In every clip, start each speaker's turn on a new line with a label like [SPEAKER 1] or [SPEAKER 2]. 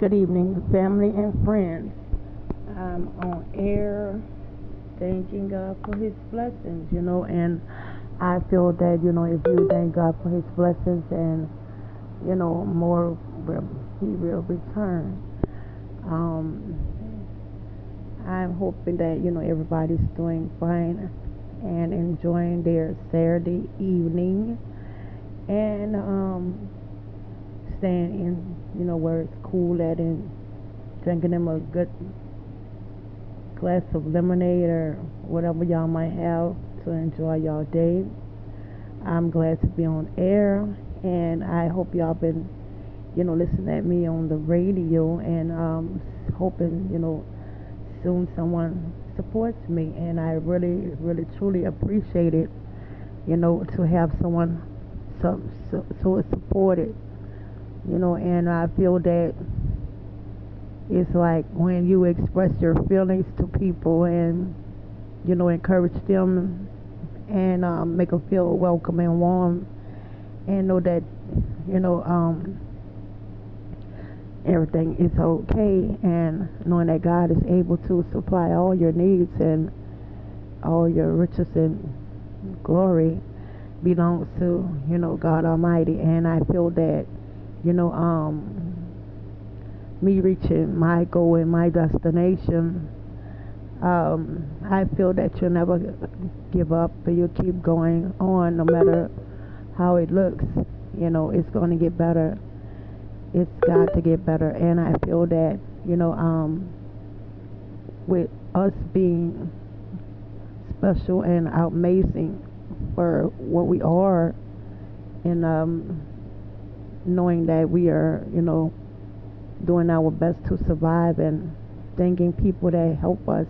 [SPEAKER 1] Good evening, family and friends. I'm on air thanking God for his blessings, you know, and I feel that, you know, if you thank God for his blessings and, you know, more will, he will return. Um, I'm hoping that, you know, everybody's doing fine and enjoying their Saturday evening and um, staying in, you know, where it's cool at and drinking them a good glass of lemonade or whatever y'all might have to enjoy y'all day. I'm glad to be on air and I hope y'all been, you know, listening at me on the radio and um, hoping, you know, soon someone supports me and I really, really, truly appreciate it, you know, to have someone so, so, so supported, you know, and I feel that it's like when you express your feelings to people and you know encourage them and um, make them feel welcome and warm and know that you know um, everything is okay and knowing that God is able to supply all your needs and all your riches and glory belongs to you know God Almighty. And I feel that you know um me reaching my goal and my destination, um, I feel that you'll never give up, but you'll keep going on no matter how it looks. You know, it's going to get better. It's got to get better. And I feel that, you know, um, with us being special and amazing for what we are, and um, knowing that we are, you know, doing our best to survive and thanking people that help us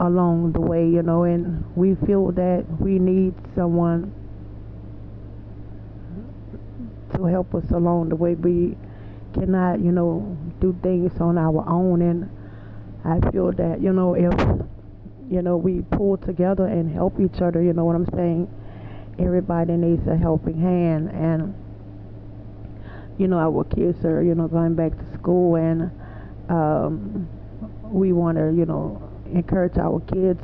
[SPEAKER 1] along the way, you know, and we feel that we need someone to help us along the way. We cannot, you know, do things on our own and I feel that, you know, if you know, we pull together and help each other, you know what I'm saying? Everybody needs a helping hand and you know, our kids are, you know, going back to school and um, we want to, you know, encourage our kids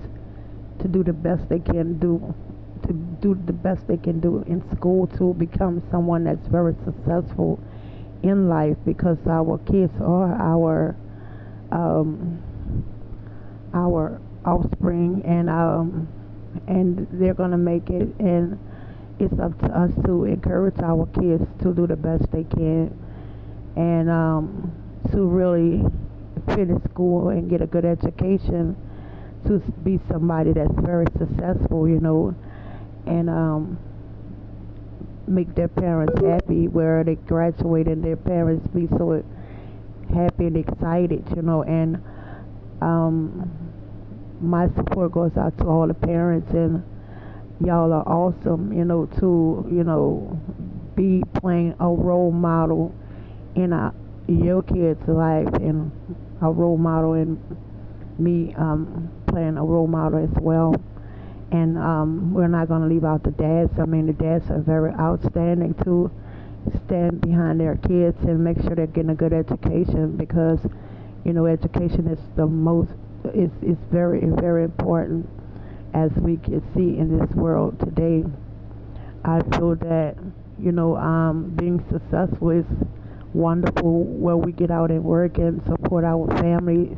[SPEAKER 1] to do the best they can do, to do the best they can do in school to become someone that's very successful in life because our kids are our um, our offspring and um, and they're gonna make it and it's up to us to encourage our kids to do the best they can and um, to really finish school and get a good education to be somebody that's very successful, you know, and um, make their parents happy where they graduate and their parents be so happy and excited, you know, and um, my support goes out to all the parents and y'all are awesome, you know, to, you know, be playing a role model in a, your kids' life and a role model in me um, playing a role model as well. And um, we're not going to leave out the dads. I mean, the dads are very outstanding to stand behind their kids and make sure they're getting a good education because, you know, education is the most, is, is very, very important as we can see in this world today. I feel that, you know, um, being successful is wonderful where we get out and work and support our families.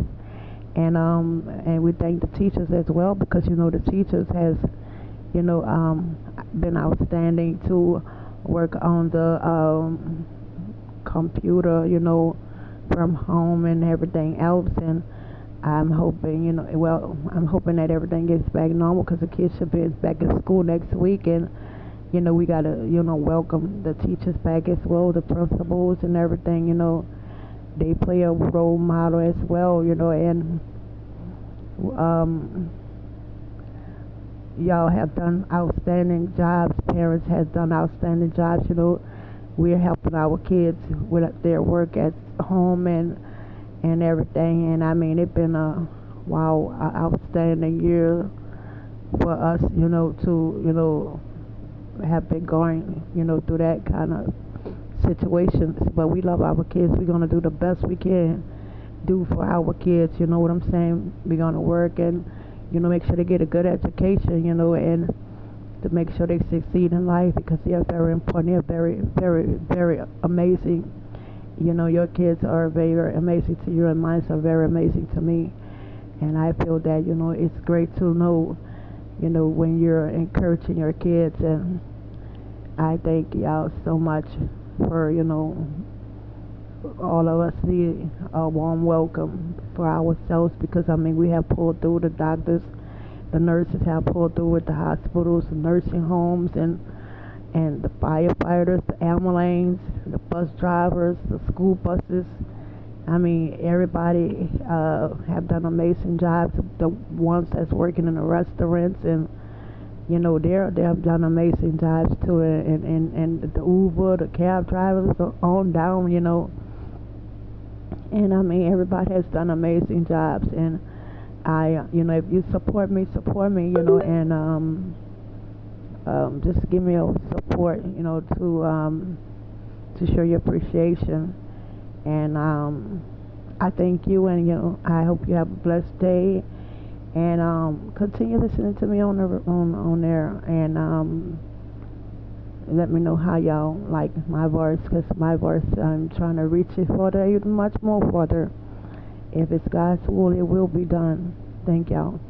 [SPEAKER 1] And um, and we thank the teachers as well because you know the teachers has, you know, um, been outstanding to work on the um, computer, you know, from home and everything else and I'm hoping, you know, well, I'm hoping that everything gets back normal because the kids should be back in school next week, and you know, we gotta, you know, welcome the teachers back as well, the principals and everything. You know, they play a role model as well, you know, and um, y'all have done outstanding jobs. Parents have done outstanding jobs. You know, we're helping our kids with their work at home and and everything. And I mean, it's been a wow, outstanding year for us, you know, to you know have been going, you know, through that kind of situations. But we love our kids. We're gonna do the best we can do for our kids. You know what I'm saying? We're gonna work and you know make sure they get a good education. You know and to make sure they succeed in life because they're very important. They're very, very, very amazing. You know, your kids are very, amazing to you, and mine are very amazing to me. And I feel that you know it's great to know, you know, when you're encouraging your kids, and I thank y'all so much for you know all of us need a warm welcome for ourselves because I mean we have pulled through the doctors the nurses have pulled through with the hospitals, the nursing homes, and and the firefighters, the ambulance, the bus drivers, the school buses. I mean, everybody uh, have done amazing jobs. The ones that's working in the restaurants and you know they're they have done amazing jobs too. And and and the Uber, the cab drivers, on down. You know, and I mean everybody has done amazing jobs and I, you know, if you support me, support me, you know, and um, um, just give me a support, you know, to um, to show your appreciation. And um, I thank you, and you know, I hope you have a blessed day, and um, continue listening to me on the on on there, and um, let me know how y'all like my voice, cause my voice, I'm trying to reach it further, even much more further. If it's God's will, it will be done. Thank y'all.